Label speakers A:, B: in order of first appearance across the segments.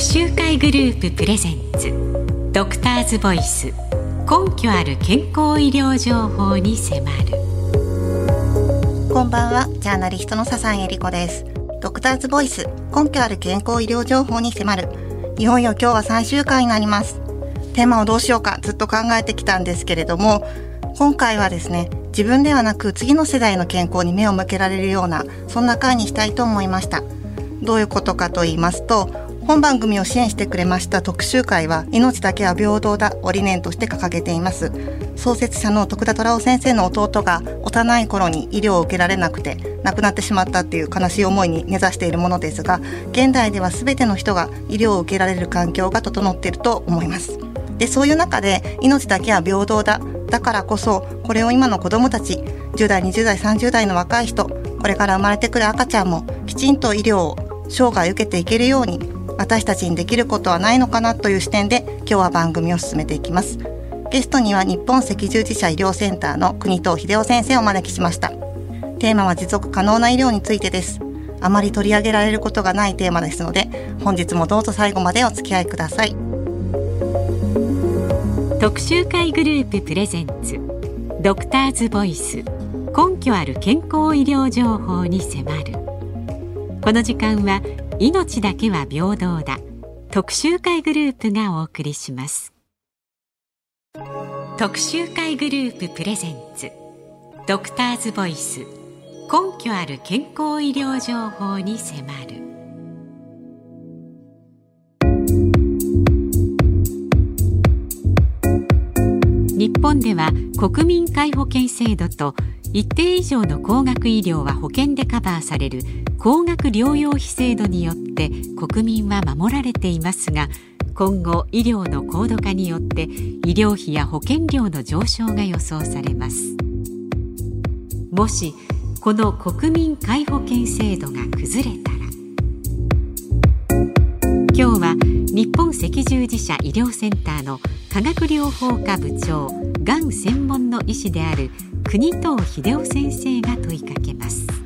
A: 集会グループプレゼンツ。ドクターズボイス。根拠ある健康医療情報に迫る。
B: こんばんは。ジャーナリストの笹井恵理子です。ドクターズボイス。根拠ある健康医療情報に迫る。いよいよ今日は最終回になります。テーマをどうしようか。ずっと考えてきたんですけれども今回はですね自分ではなく次の世代の健康に目を向けられるようなそんな回にしたいと思いました。どういうことかと言いますと本番組を支援してくれました特集会は命だけは平等だを理念として掲げています。創設者の徳田虎夫先生の弟が幼い頃に医療を受けられなくて亡くなってしまったっていう悲しい思いに根ざしているものですが現代では全ての人が医療を受けられる環境が整っていると思います。でそういう中で命だけは平等だだからこそこれを今の子どもたち10代20代30代の若い人これから生まれてくる赤ちゃんもきちんと医療を生涯受けていけるように私たちにできることはないのかなという視点で今日は番組を進めていきます。ゲストには日本赤十字社医療センターの国藤秀夫先生をお招きしました。テーマは持続可能な医療についてです。あまり取り上げられることがないテーマですので本日もどうぞ最後までお付き合いください。
A: 特集会グループプレゼンツドクターズボイス。根拠ある健康医療情報に迫る。この時間は命だけは平等だ。特集会グループがお送りします。特集会グループプレゼンツ。ドクターズボイス。根拠ある健康医療情報に迫る。日本では国民皆保険制度と一定以上の高額医療は保険でカバーされる高額療養費制度によって国民は守られていますが今後医療の高度化によって医療費や保険料の上昇が予想されます。もしこの国民皆保険制度が崩れたら今日は日本赤十字社医療センターの化学療法科部長がん専門の医師である国藤秀夫先生が問いかけます。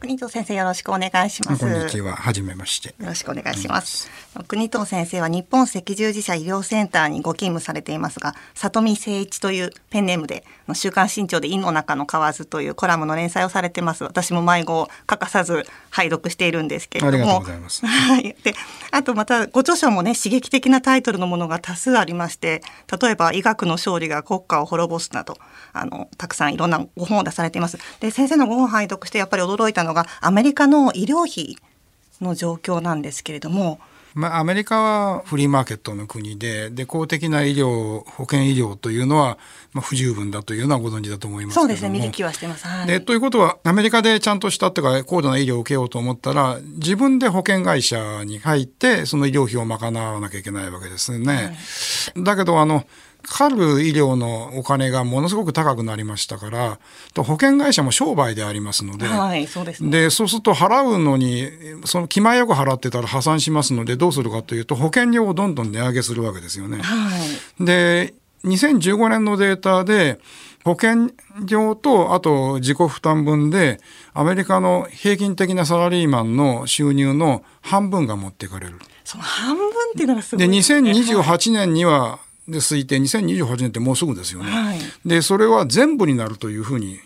B: 国藤先生よろしくお願いします。
C: こんにちは。初めまして。
B: よろしくお願いします。国藤先生は日本赤十字社医療センターにご勤務されていますが里見誠一というペンネームで週刊新潮で「胃の中の蛙」というコラムの連載をされてます。私も迷子を欠かさず拝読しているんですけれども。はい。であとまたご著書もね刺激的なタイトルのものが多数ありまして例えば医学の勝利が国家を滅ぼすなどあのたくさんいろんなご本を出されています。で先生のご本を拝読してやっぱり驚いたのがアメリカの医療費の状況なんですけれども。
C: まあ、アメリカはフリーマーケットの国でで公的な医療保険医療というのは、まあ、不十分だというのはご存知だと思います
B: そうですね。見聞きはしてます、はい、
C: でということはアメリカでちゃんとしたっていうか高度な医療を受けようと思ったら自分で保険会社に入ってその医療費を賄わなきゃいけないわけですね。はい、だけどあのかかる医療のお金がものすごく高くなりましたから保険会社も商売でありますので,、
B: はいそうです
C: ね、でそうすると払うのにその気前よく払ってたら破産しますのでどうするかというと保険料をどんどん値上げするわけですよね。
B: は
C: い、で2015年のデータで保険料とあと自己負担分でアメリカの平均的なサラリーマンの収入の半分が持っていかれる。
B: その半分っていうのがすごい
C: で、ね、2028年にはで推定2028年ってもうすぐですよね。はい、でそれは全部になるというふうに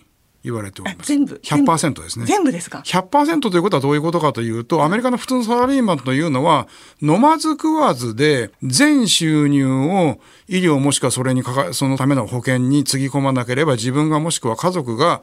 C: 言われております。
B: 全部
C: ？100%ですね。
B: 全部？ですか
C: ?100% ということはどういうことかというと、アメリカの普通のサラリーマンというのは、飲まず食わずで全収入を医療もしくはそれにかか、そのための保険につぎ込まなければ自分がもしくは家族が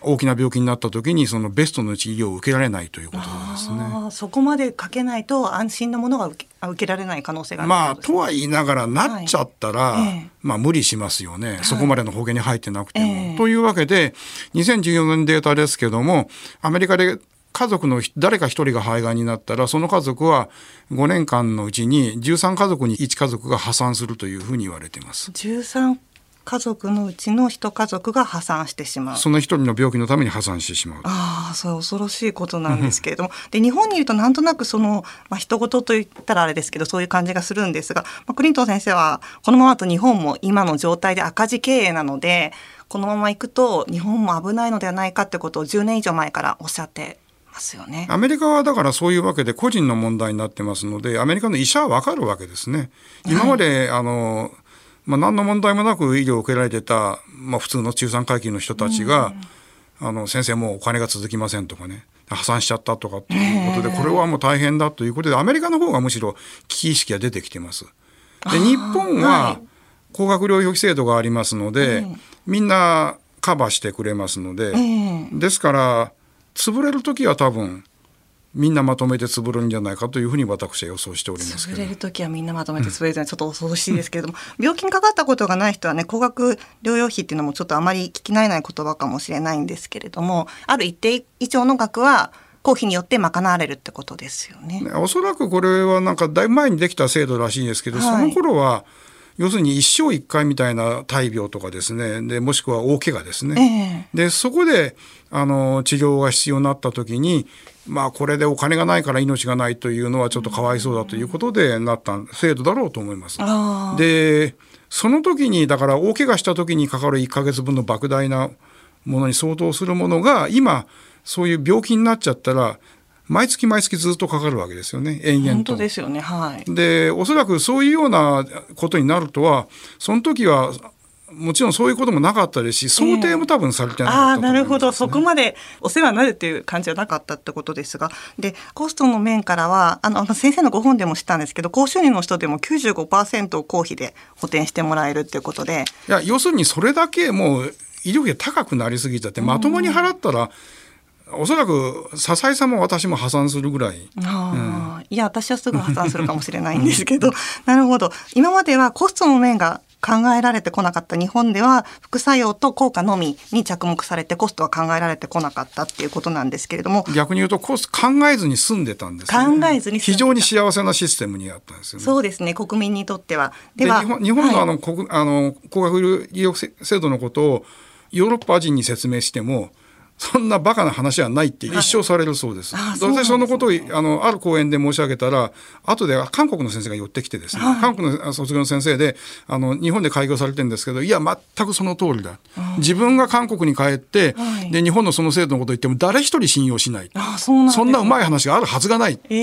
C: 大きな病気になった時にそのベストの治療を受けられないということですね。
B: そこまでかけないと安心なものが受け受けられない可能性がある
C: まあとは言いながらなっちゃったら、はい、まあ無理しますよね、はい、そこまでの保険に入ってなくても。えー、というわけで2014年データですけどもアメリカで家族の誰か一人が肺がんになったらその家族は5年間のうちに13家族に1家族が破産するというふうに言われています。
B: 13家族のうちの一家族が破産してしまう
C: その一人の病気のために破産してしまう
B: ああそれ恐ろしいことなんですけれども で日本にいるとなんとなくその、まあ人事と言ったらあれですけどそういう感じがするんですが、まあ、クリントン先生はこのままと日本も今の状態で赤字経営なのでこのままいくと日本も危ないのではないかってことを10年以上前からおっしゃってますよね。
C: アメリカはだからそういうわけで個人の問題になってますので、アメリカの医者はわかるわけですね。今まで、はい、あの、まあ、何の問題もなく医療を受けられてた、まあ、普通の中産階級の人たちが、あの先生もうお金が続きませんとかね破産しちゃったとかっていうことで、これはもう大変だということでアメリカの方がむしろ危機意識が出てきてます。で日本は高額療養費制度がありますので、みんなカバーしてくれますので、ですから潰れる時は多分みんなまとめて潰るんじゃないかというふうに私は予想しております
B: 潰れる時はみんなまとめて潰れるのはちょっと恐ろしいですけれども、うん、病気にかかったことがない人はね高額療養費っていうのもちょっとあまり聞き慣れない言葉かもしれないんですけれどもある一定以上の額は公費によって賄われるってことですよね。
C: おそらくこれはなんかだいぶ前にできた制度らしいですけど、はい、その頃は要するに一生一回みたいな大病とかですねでもしくは大怪我ですね、えー、でそこであの治療が必要になった時にまあこれでお金がないから命がないというのはちょっとかわいそうだということでなった制度だろうと思います。でその時にだから大怪我した時にかかる1か月分の莫大なものに相当するものが今そういう病気になっちゃったら毎月毎月ずっとかかるわけですよね延々
B: と。ですよねはい
C: でおそらくそういうようなことになるとはその時はもちろんそういうこともなかったですし想定も多分されてなかった、
B: ね、あなるほど。そこまでお世話になるっていう感じはなかったってことですが。でコストの面からはあの先生のご本でも知ったんですけど高収入の人でも95%を公費で補填してもらえるっていうことで。
C: いや要するにそれだけもう医療費が高くなりすぎちゃってまともに払ったら、うんおそらく笹井さんも私も破産するぐらい、
B: うん、いや私はすぐ破産するかもしれないんですけど。なるほど。今まではコストの面が考えられてこなかった日本では副作用と効果のみに着目されてコストは考えられてこなかったっていうことなんですけれども。
C: 逆に言うとコスト考えずに済ん医でたんです、
B: ね、考えずに
C: 非常に幸せなシステムにあったんですよね。
B: そうですね国民にとっては。
C: では日本のあの、はい、国あの高額医療制度のことをヨーロッパ人に説明してもそんなバカな話はないって一生されるそうです。はい、そそのことをあのある講演で申し上げたら後で韓国の先生が寄ってきてですね、はい、韓国の卒業の先生であの日本で開業されてるんですけどいや全くその通りだ。自分が韓国に帰って、はい、で日本のその制度のことを言っても誰一人信用しない。
B: あそんな
C: そんなうまい話があるはずがない、
B: え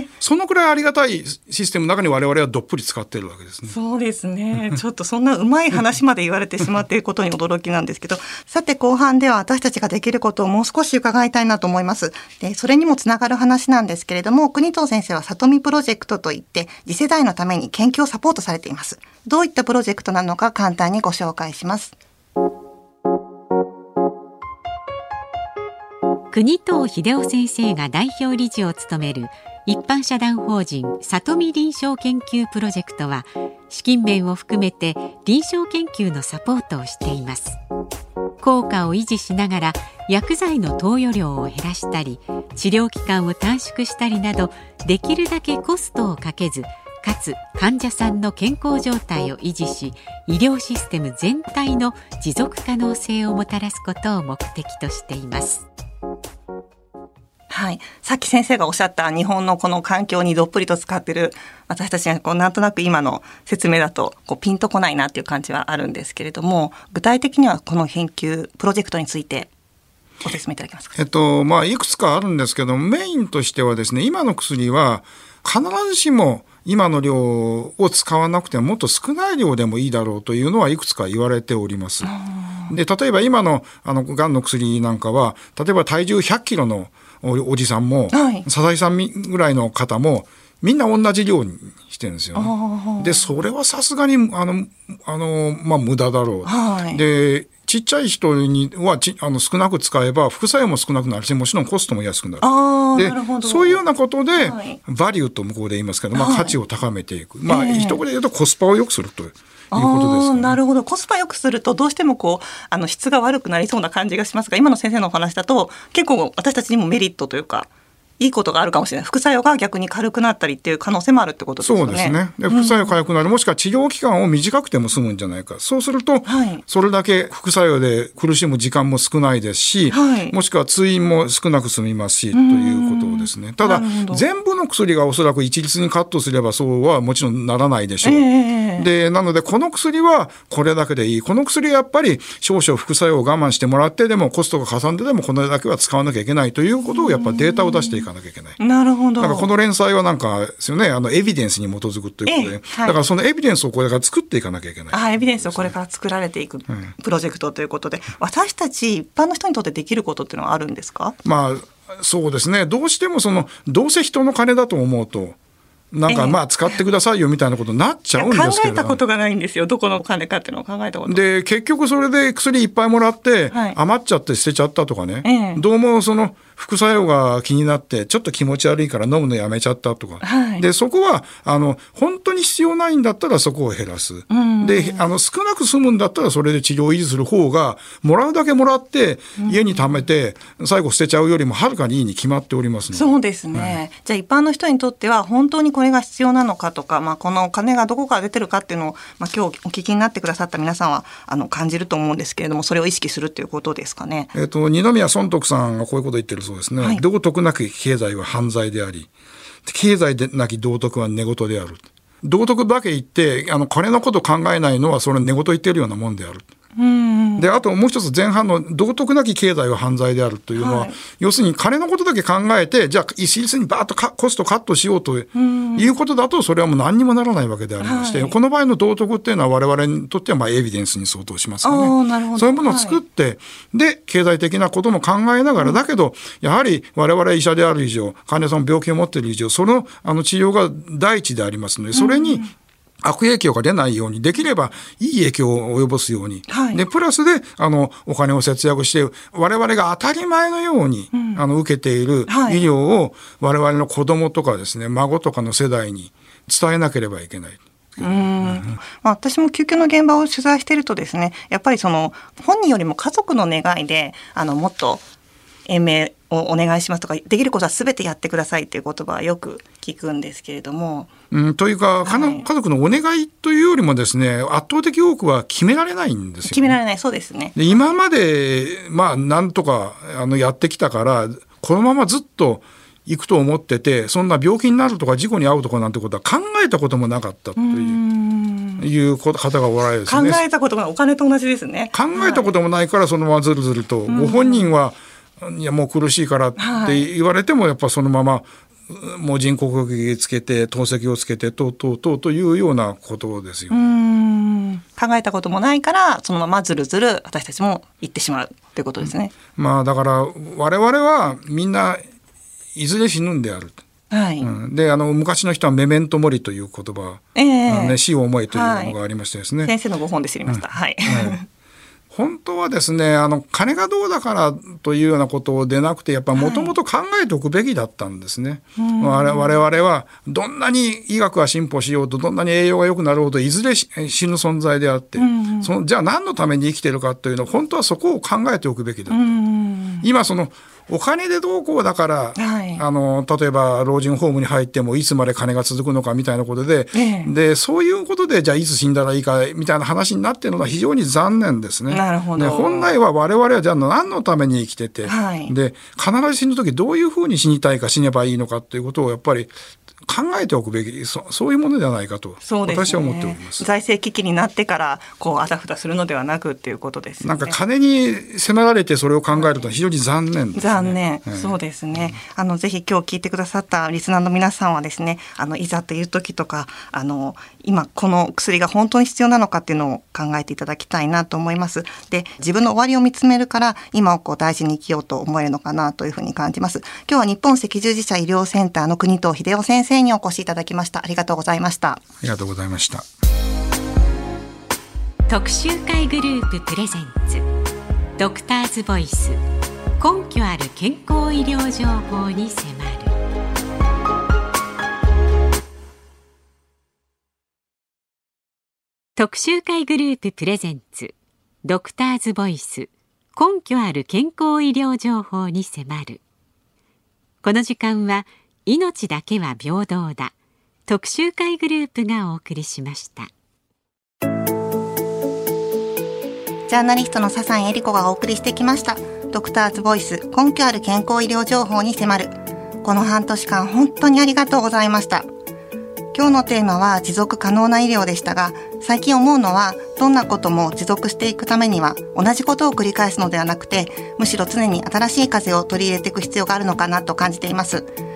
B: ー、
C: そのくらいありがたいシステムの中に我々はどっぷり使ってるわけですね。
B: そうですね。ちょっとそんなうまい話まで言われてしまっていることに驚きなんですけど。さて後半では私たちができることをもう少し伺いたいなと思います。で、それにもつながる話なんですけれども、国藤先生は里見プロジェクトといって、次世代のために研究をサポートされています。どういったプロジェクトなのか簡単にご紹介します。
A: 国藤秀夫先生が代表理事を務める一般社団法人里見臨床研究プロジェクトは資金面を含めて臨床研究のサポートをしています効果を維持しながら薬剤の投与量を減らしたり治療期間を短縮したりなどできるだけコストをかけずかつ患者さんの健康状態を維持し医療システム全体の持続可能性をもたらすことを目的としています。
B: はい。さっき先生がおっしゃった日本のこの環境にどっぷりと使ってる私たちがこうなんとなく今の説明だとこうピンとこないなっていう感じはあるんですけれども具体的にはこの研究プロジェクトについてご説明いただけますか？
C: えっとまあいくつかあるんですけどメインとしてはですね今の薬は必ずしも今の量を使わなくてももっと少ない量でもいいだろうというのはいくつか言われております。で例えば今のあのがんの薬なんかは例えば体重100キロのおじさんも、はい、佐々木さんぐらいの方もみんな同じ量にしてるんですよ、ね。でそれはさすがにあのあの、まあ、無駄だろう。はい、でちっちゃい人にはちあの少なく使えば副作用も少なくなるしもちろんコストも安くなる。でそういうようなことで、はい、バリューと向こうで言いますけど、まあ、価値を高めていく、まあ、一言で言うとコスパを良くするという。いうことです、
B: ね、なるほど。コスパよくするとどうしてもこうあの質が悪くなりそうな感じがしますが今の先生のお話だと結構私たちにもメリットというかいいことがあるかもしれない。副作用が逆に軽くなったりっていう可能性もあるってことですね。
C: そうですね。で副作用軽くなる、もしくは治療期間を短くても済むんじゃないか。そうすると、はい、それだけ副作用で苦しむ時間も少ないですし、はい、もしくは通院も少なく済みますしということですね。ただ全部の薬がおそらく一律にカットすればそうはもちろんならないでしょう。えー、でなのでこの薬はこれだけでいい。この薬はやっぱり少々副作用を我慢してもらってでもコストがかさんででもこれだけは使わなきゃいけないということをやっぱデータを出していかなきゃいけない。
B: なるほど。
C: なんかこの連載はなんかですよね、あのエビデンスに基づくということで、はい、だからそのエビデンスをこれから作っていかなきゃいけない。
B: あ、エビデンスをこれから作られていくプロジェクトということで、うん、私たち一般の人にとってできることっていうのはあるんですか？
C: まあそうですね。どうしてもそのどうせ人の金だと思うと。なんかまあ使ってくださいよみたいなことになっちゃうんです
B: けど、考えたことがないんですよどこのお金かっていうのを考えたこと
C: で結局それで薬いっぱいもらって、余っちゃって捨てちゃったとかね、ええ、どうもその副作用が気になってちょっと気持ち悪いから飲むのやめちゃったとか、はい、でそこはあの本当に必要ないんだったらそこを減らす、であの少なく済むんだったらそれで治療を維持する方がもらうだけもらって家に貯めて最後捨てちゃうよりもはるかにいいに決まっております
B: そうですね、はい、じゃあ一般の人にとっては本当にこれが必要なのかとか、まあ、このお金がどこから出てるかっていうのを、まあ、今日お聞きになってくださった皆さんはあの感じると思うんですけれどもそれを意識するっていうことですかね。
C: えっ、と二宮尊徳さんがこういうこと言ってるそうですね。はい徳なき経済は犯罪であり、経済でなき道徳は寝言である。道徳だけ言って、あの、金のこと考えないのは、それ寝言言ってるようなもんである。であともう一つ前半の道徳なき経済は犯罪であるというのは、はい、要するに金のことだけ考えてじゃあ一律にバーッとコストカットしようということだとそれはもう何にもならないわけでありまして、はい、この場合の道徳っていうのは我々にとってはまあエビデンスに相当しますよね。そういうものを作って、はい、で経済的なことも考えながらだけどやはり我々医者である以上患者さん病気を持っている以上そのあの治療が第一でありますのでそれに悪影響が出ないように、できればいい影響を及ぼすように。はい、で、プラスで、あの、お金を節約して、我々が当たり前のように、うん、あの、受けている医療を、我々の子供とかですね、孫とかの世代に伝えなければいけない。
B: うん、まあ、私も救急の現場を取材しているとですねやっぱりその本人よりも家族の願いであのもっと延命をお願いしますとかできることはすべてやってくださいっていう言葉はよく聞くんですけれども。
C: うん、というか、はい、家族のお願いというよりもですね圧倒的多くは決められないんですよ、ね、
B: 決められないそうですね。
C: で今までまあなんとかあのやってきたからこのままずっと行くと思っててそんな病気になるとか事故に遭うとかなんてことは考えたこともなかったといういう方がおられるです
B: ね。考えたことがお金と同じですね。
C: 考えたこともないからそのままずるずると、ご本人はいやもう苦しいからって言われてもやっぱそのままもう人工呼吸器つけて透析をつけてとうとうとうというようなことですよ。
B: 考えたこともないからそのままずるずる私たちも行ってしまうということですね。
C: まあだから我々はみんないずれ死ぬんである。はい。うん、であの昔の人は「メメントモリ」という言葉、えーね、死を思いというのがありましてですね、はい、
B: 先生のご本で知りました、うん、はい、はい
C: 本当はですねあの金がどうだからというようなことでなくてやっぱもともと考えておくべきだったんですね。はい、我々はどんなに医学が進歩しようとどんなに栄養が良くなろうといずれ死ぬ存在であって、そのじゃあ何のために生きてるかというのは本当はそこを考えておくべきだった。今そのお金でどうこうだから、はい、あの例えば老人ホームに入ってもいつまで金が続くのかみたいなことでええ、でそういうことでじゃあいつ死んだらいいかみたいな話になってるのは非常に残念ですね。なるほど。ね本来は我々はじゃあ何のために生きてて、はい、で必ず死ぬ時どういうふうに死にたいか死ねばいいのかということをやっぱり考えておくべきそそういうものではないかと、私は思っております。
B: 財政危機になってからこうあたふたするのではなくっていうことです、ね、
C: なんか金に迫られてそれを考えると非常に残念、ね、
B: 残念、そうですね。あのぜひ今日聞いてくださったリスナーの皆さんはですねあのいざという時とかあの今この薬が本当に必要なのかっていうのを考えていただきたいなと思います。で自分の終わりを見つめるから今をこう大事に生きようと思えるのかなというふうに感じます。今日は日本赤十字社医療センターの国藤秀夫先生にお越しいただきました。ありがとうございました。あ
C: りがとうございました。
A: 特集会グループプレゼンツ。ドクターズボイス。根拠ある健康医療情報に迫る。特集会グループプレゼンツ。ドクターズボイス。根拠ある健康医療情報に迫る。この時間は命だけは平等だ。特集会グループがお送りしました。
B: ジャーナリストの笹井恵理子がお送りしてきました。ドクターズボイス根拠ある健康医療情報に迫る。この半年間本当にありがとうございました。今日のテーマは持続可能な医療でしたが最近思うのはどんなことも持続していくためには同じことを繰り返すのではなくてむしろ常に新しい風を取り入れていく必要があるのかなと感じています。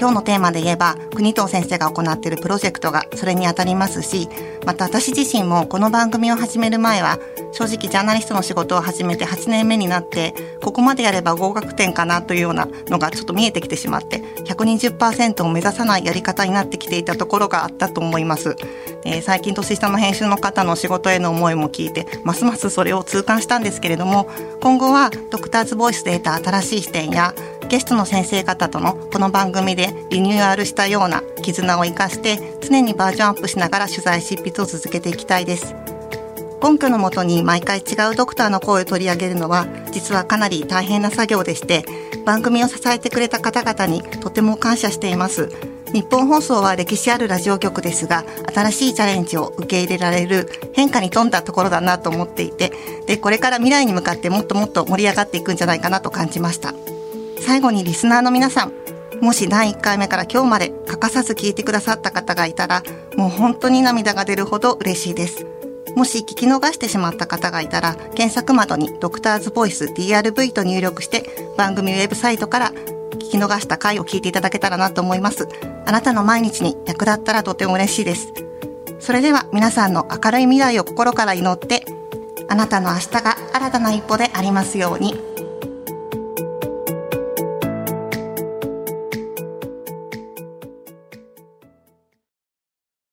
B: 今日のテーマで言えば国藤先生が行っているプロジェクトがそれにあたりますしまた私自身もこの番組を始める前は正直ジャーナリストの仕事を始めて8年目になってここまでやれば合格点かなというようなのがちょっと見えてきてしまって120%を目指さないやり方になってきていたところがあったと思います、えー、最近年下の編集の方の仕事への思いも聞いてますますそれを痛感したんですけれども今後はドクターズボイスで得た新しい視点やゲストの先生方とのこの番組でリニューアルしたような絆を生かして常にバージョンアップしながら取材執筆を続けていきたいです。根拠のもとに毎回違うドクターの声を取り上げるのは実はかなり大変な作業でして番組を支えてくれた方々にとても感謝しています。日本放送は歴史あるラジオ局ですが新しいチャレンジを受け入れられる変化に富んだところだなと思っていてでこれから未来に向かってもっともっと盛り上がっていくんじゃないかなと感じました。最後にリスナーの皆さん、もし第1回目から今日まで欠かさず聞いてくださった方がいたら、もう本当に涙が出るほど嬉しいです。もし聞き逃してしまった方がいたら、検索窓にドクターズボイス DRV と入力して、番組ウェブサイトから聞き逃した回を聞いていただけたらなと思います。あなたの毎日に役立ったらとても嬉しいです。それでは皆さんの明るい未来を心から祈って、あなたの明日が新たな一歩でありますように。